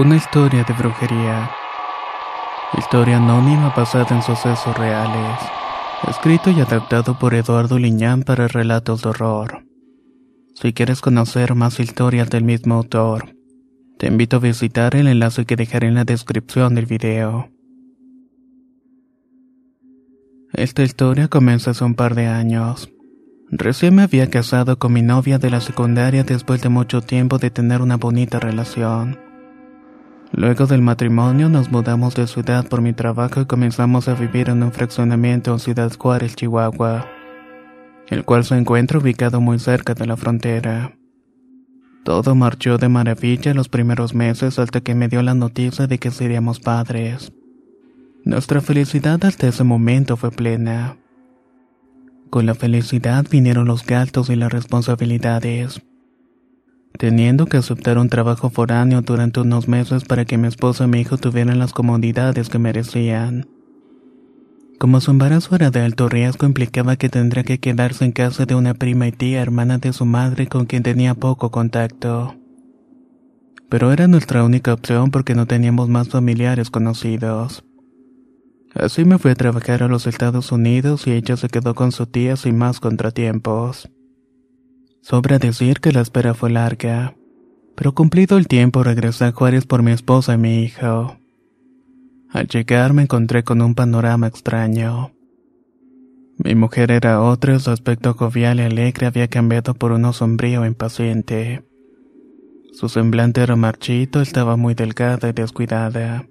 Una historia de brujería. Historia anónima basada en sucesos reales. Escrito y adaptado por Eduardo Liñán para relatos de horror. Si quieres conocer más historias del mismo autor, te invito a visitar el enlace que dejaré en la descripción del video. Esta historia comienza hace un par de años. Recién me había casado con mi novia de la secundaria después de mucho tiempo de tener una bonita relación. Luego del matrimonio nos mudamos de ciudad por mi trabajo y comenzamos a vivir en un fraccionamiento en Ciudad Juárez, Chihuahua, el cual se encuentra ubicado muy cerca de la frontera. Todo marchó de maravilla los primeros meses hasta que me dio la noticia de que seríamos padres. Nuestra felicidad hasta ese momento fue plena. Con la felicidad vinieron los gastos y las responsabilidades teniendo que aceptar un trabajo foráneo durante unos meses para que mi esposa y mi hijo tuvieran las comodidades que merecían. Como su embarazo era de alto riesgo, implicaba que tendría que quedarse en casa de una prima y tía hermana de su madre con quien tenía poco contacto. Pero era nuestra única opción porque no teníamos más familiares conocidos. Así me fui a trabajar a los Estados Unidos y ella se quedó con su tía sin más contratiempos. Sobra decir que la espera fue larga, pero cumplido el tiempo regresé a Juárez por mi esposa y mi hijo. Al llegar me encontré con un panorama extraño. Mi mujer era otra su aspecto jovial y alegre había cambiado por uno sombrío e impaciente. Su semblante era marchito, estaba muy delgada y descuidada.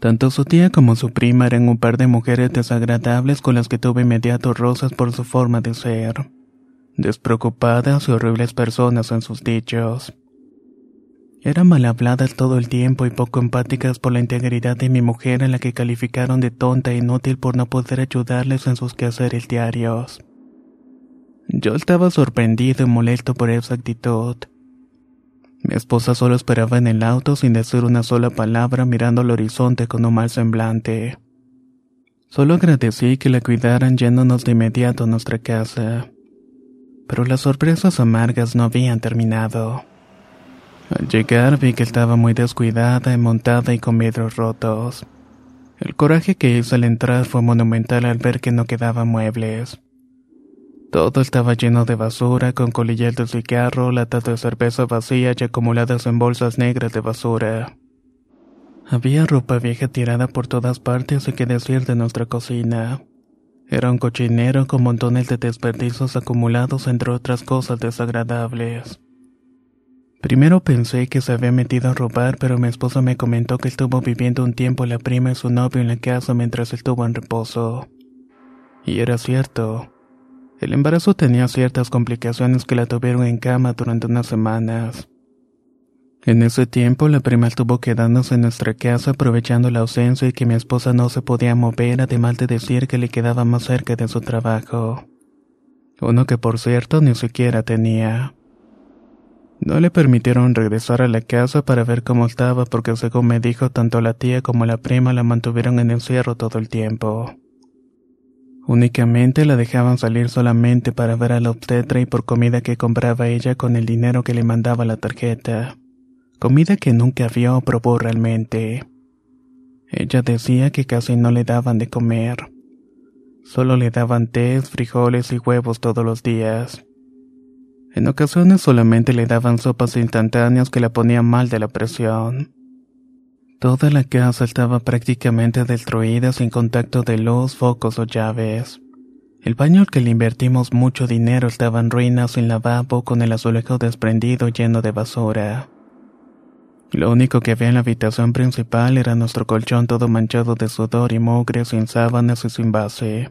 Tanto su tía como su prima eran un par de mujeres desagradables con las que tuve inmediatos rosas por su forma de ser despreocupadas y horribles personas en sus dichos. Eran mal habladas todo el tiempo y poco empáticas por la integridad de mi mujer en la que calificaron de tonta e inútil por no poder ayudarles en sus quehaceres diarios. Yo estaba sorprendido y molesto por esa actitud. Mi esposa solo esperaba en el auto sin decir una sola palabra mirando al horizonte con un mal semblante. Solo agradecí que la cuidaran yéndonos de inmediato a nuestra casa pero las sorpresas amargas no habían terminado. Al llegar vi que estaba muy descuidada, montada y con vidrios rotos. El coraje que hice al entrar fue monumental al ver que no quedaban muebles. Todo estaba lleno de basura, con colillas de cigarro, latas de cerveza vacías y acumuladas en bolsas negras de basura. Había ropa vieja tirada por todas partes y que decir de nuestra cocina. Era un cochinero con montones de desperdicios acumulados entre otras cosas desagradables. Primero pensé que se había metido a robar, pero mi esposa me comentó que estuvo viviendo un tiempo la prima y su novio en la casa mientras estuvo en reposo. Y era cierto. El embarazo tenía ciertas complicaciones que la tuvieron en cama durante unas semanas. En ese tiempo la prima estuvo quedándose en nuestra casa aprovechando la ausencia y que mi esposa no se podía mover, además de decir que le quedaba más cerca de su trabajo. Uno que por cierto ni siquiera tenía. No le permitieron regresar a la casa para ver cómo estaba porque según me dijo tanto la tía como la prima la mantuvieron en encierro todo el tiempo. Únicamente la dejaban salir solamente para ver a la obstetra y por comida que compraba ella con el dinero que le mandaba la tarjeta comida que nunca vio o probó realmente. Ella decía que casi no le daban de comer. Solo le daban té, frijoles y huevos todos los días. En ocasiones solamente le daban sopas instantáneas que la ponían mal de la presión. Toda la casa estaba prácticamente destruida sin contacto de luz, focos o llaves. El baño al que le invertimos mucho dinero estaba en ruinas sin lavabo con el azulejo desprendido lleno de basura. Lo único que había en la habitación principal era nuestro colchón todo manchado de sudor y mugre, sin sábanas y sin base.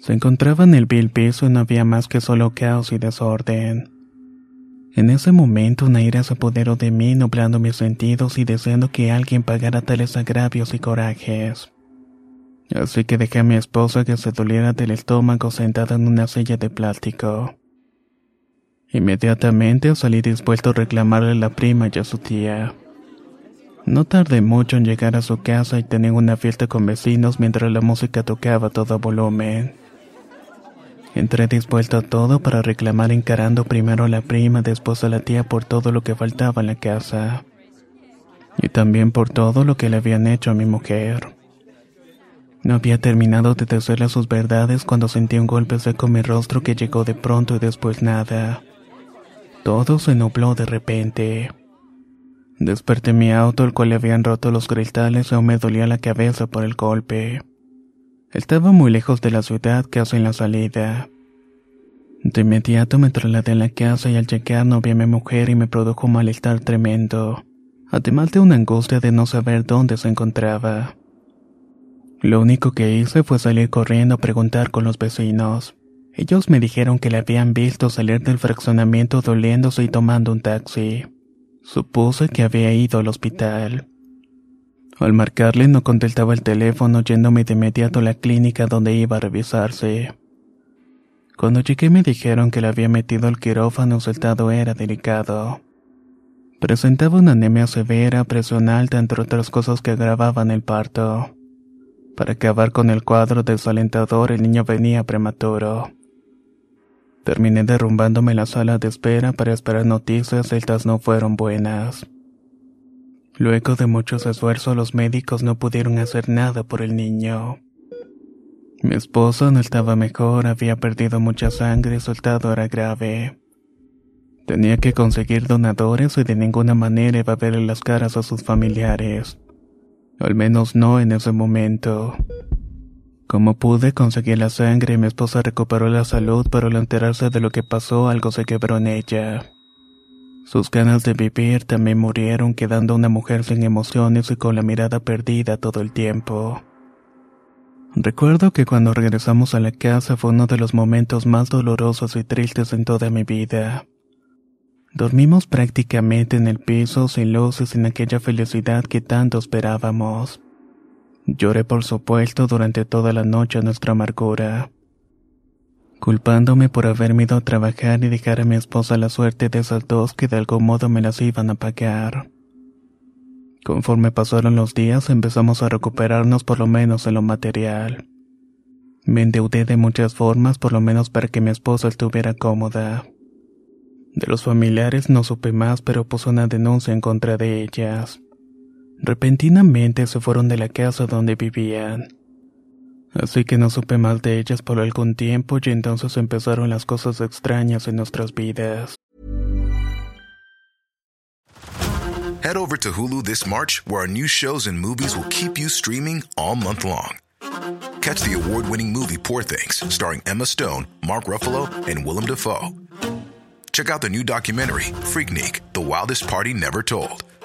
Se encontraba en el vil piso y no había más que solo caos y desorden. En ese momento una ira se apoderó de mí, nublando mis sentidos y deseando que alguien pagara tales agravios y corajes. Así que dejé a mi esposa que se doliera del estómago sentada en una silla de plástico. Inmediatamente salí dispuesto a reclamarle a la prima y a su tía. No tardé mucho en llegar a su casa y tenía una fiesta con vecinos mientras la música tocaba a todo volumen. Entré dispuesto a todo para reclamar encarando primero a la prima, después a la tía por todo lo que faltaba en la casa. Y también por todo lo que le habían hecho a mi mujer. No había terminado de decirle sus verdades cuando sentí un golpe seco en mi rostro que llegó de pronto y después nada. Todo se nubló de repente. Desperté mi auto, el cual le habían roto los cristales y aún me dolía la cabeza por el golpe. Estaba muy lejos de la ciudad, casi en la salida. De inmediato me trasladé a la casa y al llegar no vi a mi mujer y me produjo un malestar tremendo, además de una angustia de no saber dónde se encontraba. Lo único que hice fue salir corriendo a preguntar con los vecinos. Ellos me dijeron que la habían visto salir del fraccionamiento doliéndose y tomando un taxi. Supuse que había ido al hospital. Al marcarle no contestaba el teléfono yéndome de inmediato a la clínica donde iba a revisarse. Cuando llegué me dijeron que le había metido el quirófano su estado era delicado. Presentaba una anemia severa, presión alta entre otras cosas que agravaban el parto. Para acabar con el cuadro desalentador el niño venía prematuro. Terminé derrumbándome la sala de espera para esperar noticias, estas no fueron buenas. Luego de muchos esfuerzos los médicos no pudieron hacer nada por el niño. Mi esposa no estaba mejor, había perdido mucha sangre su estado era grave. Tenía que conseguir donadores y de ninguna manera iba a ver las caras a sus familiares. Al menos no en ese momento. Como pude, conseguir la sangre y mi esposa recuperó la salud, pero al enterarse de lo que pasó, algo se quebró en ella. Sus ganas de vivir también murieron, quedando una mujer sin emociones y con la mirada perdida todo el tiempo. Recuerdo que cuando regresamos a la casa fue uno de los momentos más dolorosos y tristes en toda mi vida. Dormimos prácticamente en el piso sin luces sin aquella felicidad que tanto esperábamos. Lloré por supuesto durante toda la noche nuestra amargura, culpándome por haberme ido a trabajar y dejar a mi esposa la suerte de esas dos que de algún modo me las iban a pagar. Conforme pasaron los días empezamos a recuperarnos por lo menos en lo material. Me endeudé de muchas formas por lo menos para que mi esposa estuviera cómoda. De los familiares no supe más pero puse una denuncia en contra de ellas. Repentinamente se fueron de la casa donde vivían. Así que no supe más de ellas por algún tiempo y entonces empezaron las cosas extrañas en nuestras vidas. Head over to Hulu this March, where our new shows and movies will keep you streaming all month long. Catch the award winning movie Poor Things, starring Emma Stone, Mark Ruffalo, and Willem Dafoe. Check out the new documentary, Freaknik The Wildest Party Never Told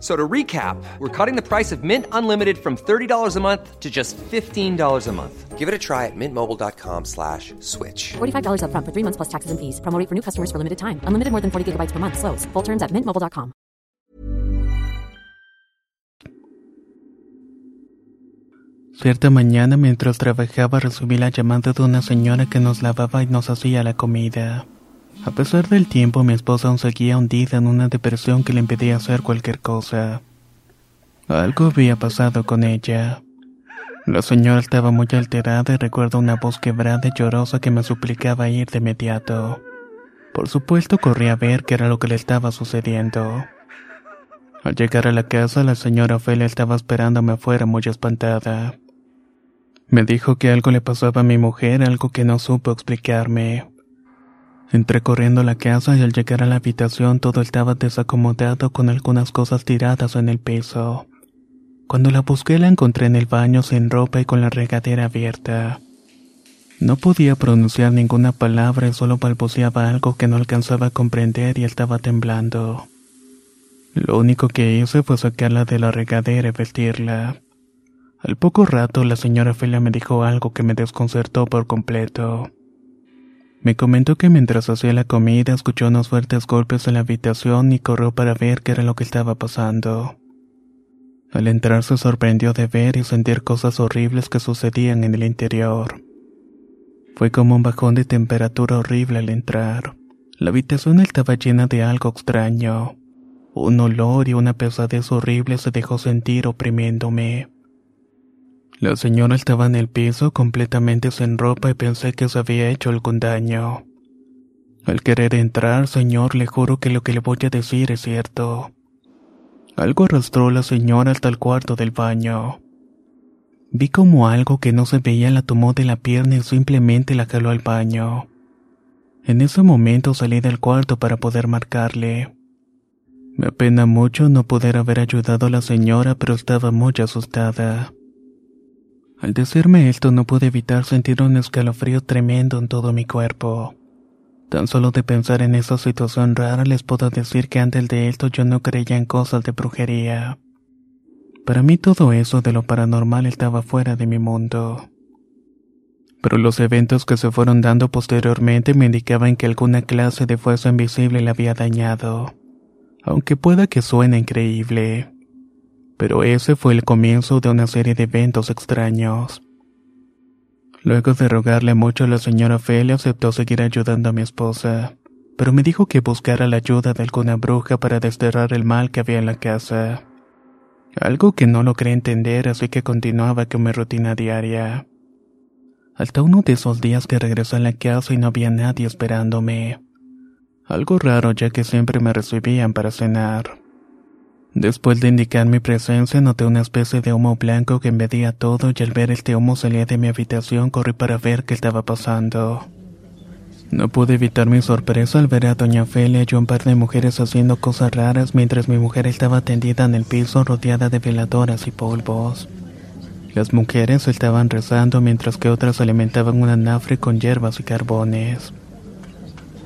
So to recap, we're cutting the price of Mint Unlimited from $30 a month to just $15 a month. Give it a try at mintmobile.com slash switch. $45 upfront for three months plus taxes and fees. Promo rate for new customers for limited time. Unlimited more than 40 gigabytes per month. Slows. Full terms at mintmobile.com. Cierta mañana mientras trabajaba recibí la llamada de una señora que nos lavaba y nos hacía la comida. A pesar del tiempo, mi esposa aún seguía hundida en una depresión que le impedía hacer cualquier cosa. Algo había pasado con ella. La señora estaba muy alterada y recuerdo una voz quebrada y llorosa que me suplicaba ir de inmediato. Por supuesto corrí a ver qué era lo que le estaba sucediendo. Al llegar a la casa, la señora Ofelia estaba esperándome afuera muy espantada. Me dijo que algo le pasaba a mi mujer, algo que no supo explicarme. Entré corriendo a la casa y al llegar a la habitación todo estaba desacomodado con algunas cosas tiradas en el piso. Cuando la busqué la encontré en el baño sin ropa y con la regadera abierta. No podía pronunciar ninguna palabra y solo balbuceaba algo que no alcanzaba a comprender y estaba temblando. Lo único que hice fue sacarla de la regadera y vestirla. Al poco rato la señora Felia me dijo algo que me desconcertó por completo. Me comentó que mientras hacía la comida escuchó unos fuertes golpes en la habitación y corrió para ver qué era lo que estaba pasando. Al entrar se sorprendió de ver y sentir cosas horribles que sucedían en el interior. Fue como un bajón de temperatura horrible al entrar. La habitación estaba llena de algo extraño. Un olor y una pesadez horrible se dejó sentir oprimiéndome. La señora estaba en el piso completamente sin ropa y pensé que se había hecho algún daño. Al querer entrar, señor, le juro que lo que le voy a decir es cierto. Algo arrastró a la señora hasta el cuarto del baño. Vi como algo que no se veía la tomó de la pierna y simplemente la jaló al baño. En ese momento salí del cuarto para poder marcarle. Me apena mucho no poder haber ayudado a la señora, pero estaba muy asustada. Al decirme esto no pude evitar sentir un escalofrío tremendo en todo mi cuerpo. Tan solo de pensar en esa situación rara les puedo decir que antes de esto yo no creía en cosas de brujería. Para mí todo eso de lo paranormal estaba fuera de mi mundo. Pero los eventos que se fueron dando posteriormente me indicaban que alguna clase de fuerza invisible la había dañado. Aunque pueda que suene increíble pero ese fue el comienzo de una serie de eventos extraños. Luego de rogarle mucho a la señora Felia aceptó seguir ayudando a mi esposa, pero me dijo que buscara la ayuda de alguna bruja para desterrar el mal que había en la casa. Algo que no logré entender, así que continuaba con mi rutina diaria. Hasta uno de esos días que regresé a la casa y no había nadie esperándome. Algo raro ya que siempre me recibían para cenar. Después de indicar mi presencia, noté una especie de humo blanco que invadía todo y al ver este humo salía de mi habitación corrí para ver qué estaba pasando. No pude evitar mi sorpresa al ver a Doña Felia y un par de mujeres haciendo cosas raras mientras mi mujer estaba tendida en el piso rodeada de veladoras y polvos. Las mujeres estaban rezando mientras que otras alimentaban un anafre con hierbas y carbones.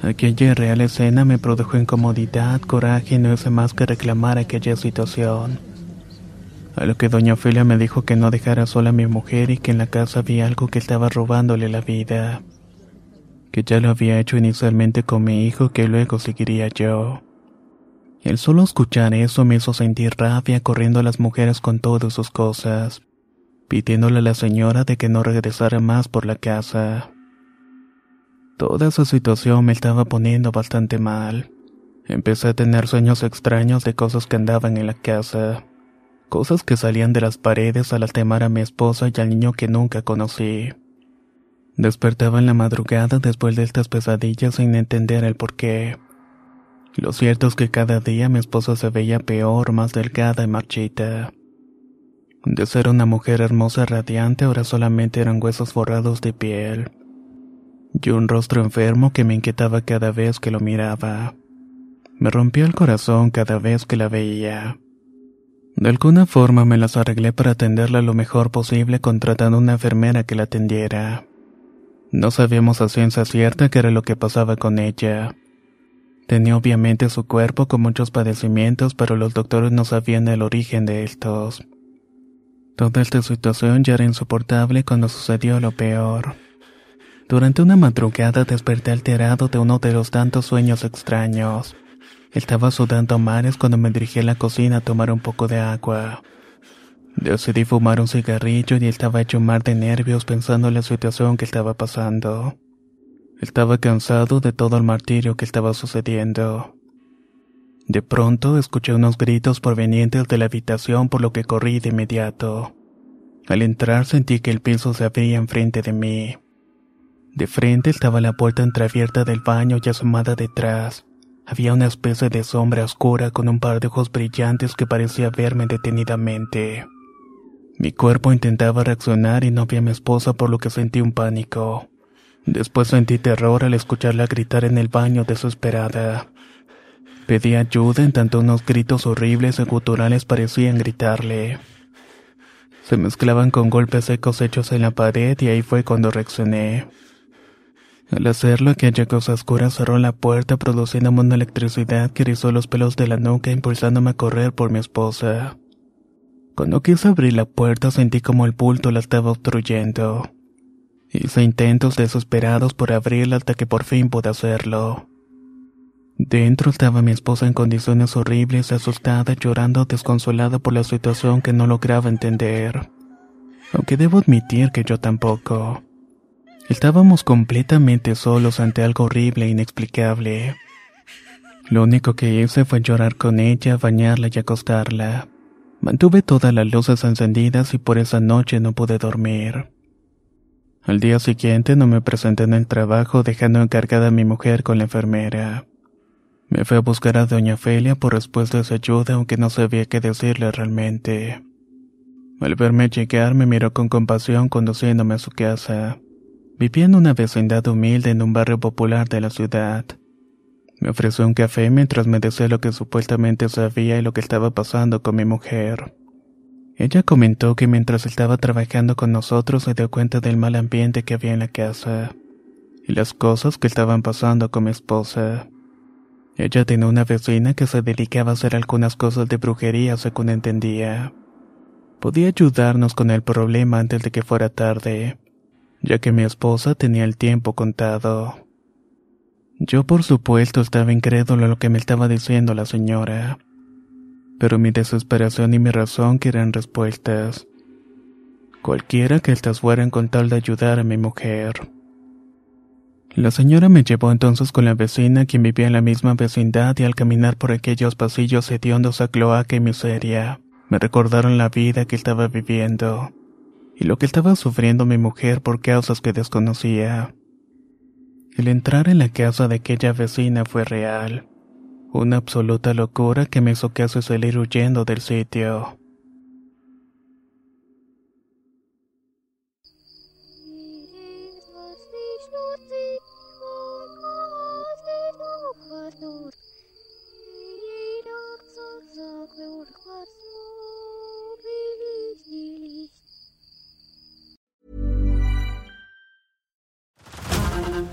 Aquella real escena me produjo incomodidad, coraje y no hice más que reclamar aquella situación. A lo que doña Ofelia me dijo que no dejara sola a mi mujer y que en la casa había algo que estaba robándole la vida. Que ya lo había hecho inicialmente con mi hijo que luego seguiría yo. El solo escuchar eso me hizo sentir rabia corriendo a las mujeres con todas sus cosas, pidiéndole a la señora de que no regresara más por la casa. Toda esa situación me estaba poniendo bastante mal. Empecé a tener sueños extraños de cosas que andaban en la casa. Cosas que salían de las paredes al temar a mi esposa y al niño que nunca conocí. Despertaba en la madrugada después de estas pesadillas sin entender el porqué. Lo cierto es que cada día mi esposa se veía peor, más delgada y marchita. De ser una mujer hermosa y radiante, ahora solamente eran huesos forrados de piel y un rostro enfermo que me inquietaba cada vez que lo miraba. Me rompió el corazón cada vez que la veía. De alguna forma me las arreglé para atenderla lo mejor posible contratando una enfermera que la atendiera. No sabíamos a ciencia cierta qué era lo que pasaba con ella. Tenía obviamente su cuerpo con muchos padecimientos, pero los doctores no sabían el origen de estos. Toda esta situación ya era insoportable cuando sucedió lo peor. Durante una madrugada desperté alterado de uno de los tantos sueños extraños. Estaba sudando a mares cuando me dirigí a la cocina a tomar un poco de agua. Decidí fumar un cigarrillo y estaba hecho un mar de nervios pensando en la situación que estaba pasando. Estaba cansado de todo el martirio que estaba sucediendo. De pronto escuché unos gritos provenientes de la habitación por lo que corrí de inmediato. Al entrar sentí que el piso se abría enfrente de mí. De frente estaba la puerta entreabierta del baño y asomada detrás. Había una especie de sombra oscura con un par de ojos brillantes que parecía verme detenidamente. Mi cuerpo intentaba reaccionar y no vi a mi esposa por lo que sentí un pánico. Después sentí terror al escucharla gritar en el baño desesperada. Pedí ayuda en tanto unos gritos horribles y guturales parecían gritarle. Se mezclaban con golpes secos hechos en la pared y ahí fue cuando reaccioné. Al hacerlo, aquella cosa oscura cerró la puerta produciéndome una electricidad que erizó los pelos de la nuca impulsándome a correr por mi esposa. Cuando quise abrir la puerta sentí como el bulto la estaba obstruyendo. Hice intentos desesperados por abrirla hasta que por fin pude hacerlo. Dentro estaba mi esposa en condiciones horribles, asustada, llorando, desconsolada por la situación que no lograba entender. Aunque debo admitir que yo tampoco. Estábamos completamente solos ante algo horrible e inexplicable. Lo único que hice fue llorar con ella, bañarla y acostarla. Mantuve todas las luces encendidas y por esa noche no pude dormir. Al día siguiente no me presenté en el trabajo dejando encargada a mi mujer con la enfermera. Me fui a buscar a doña Felia por respuesta de su ayuda aunque no sabía qué decirle realmente. Al verme llegar me miró con compasión conduciéndome a su casa. Vivía en una vecindad humilde en un barrio popular de la ciudad. Me ofreció un café mientras me decía lo que supuestamente sabía y lo que estaba pasando con mi mujer. Ella comentó que mientras estaba trabajando con nosotros se dio cuenta del mal ambiente que había en la casa y las cosas que estaban pasando con mi esposa. Ella tenía una vecina que se dedicaba a hacer algunas cosas de brujería según entendía. Podía ayudarnos con el problema antes de que fuera tarde ya que mi esposa tenía el tiempo contado. Yo por supuesto estaba incrédulo a lo que me estaba diciendo la señora, pero mi desesperación y mi razón querían respuestas. Cualquiera que estas fueran con tal de ayudar a mi mujer. La señora me llevó entonces con la vecina quien vivía en la misma vecindad y al caminar por aquellos pasillos hediondos a cloaca y miseria, me recordaron la vida que estaba viviendo y lo que estaba sufriendo mi mujer por causas que desconocía. El entrar en la casa de aquella vecina fue real, una absoluta locura que me hizo casi salir huyendo del sitio.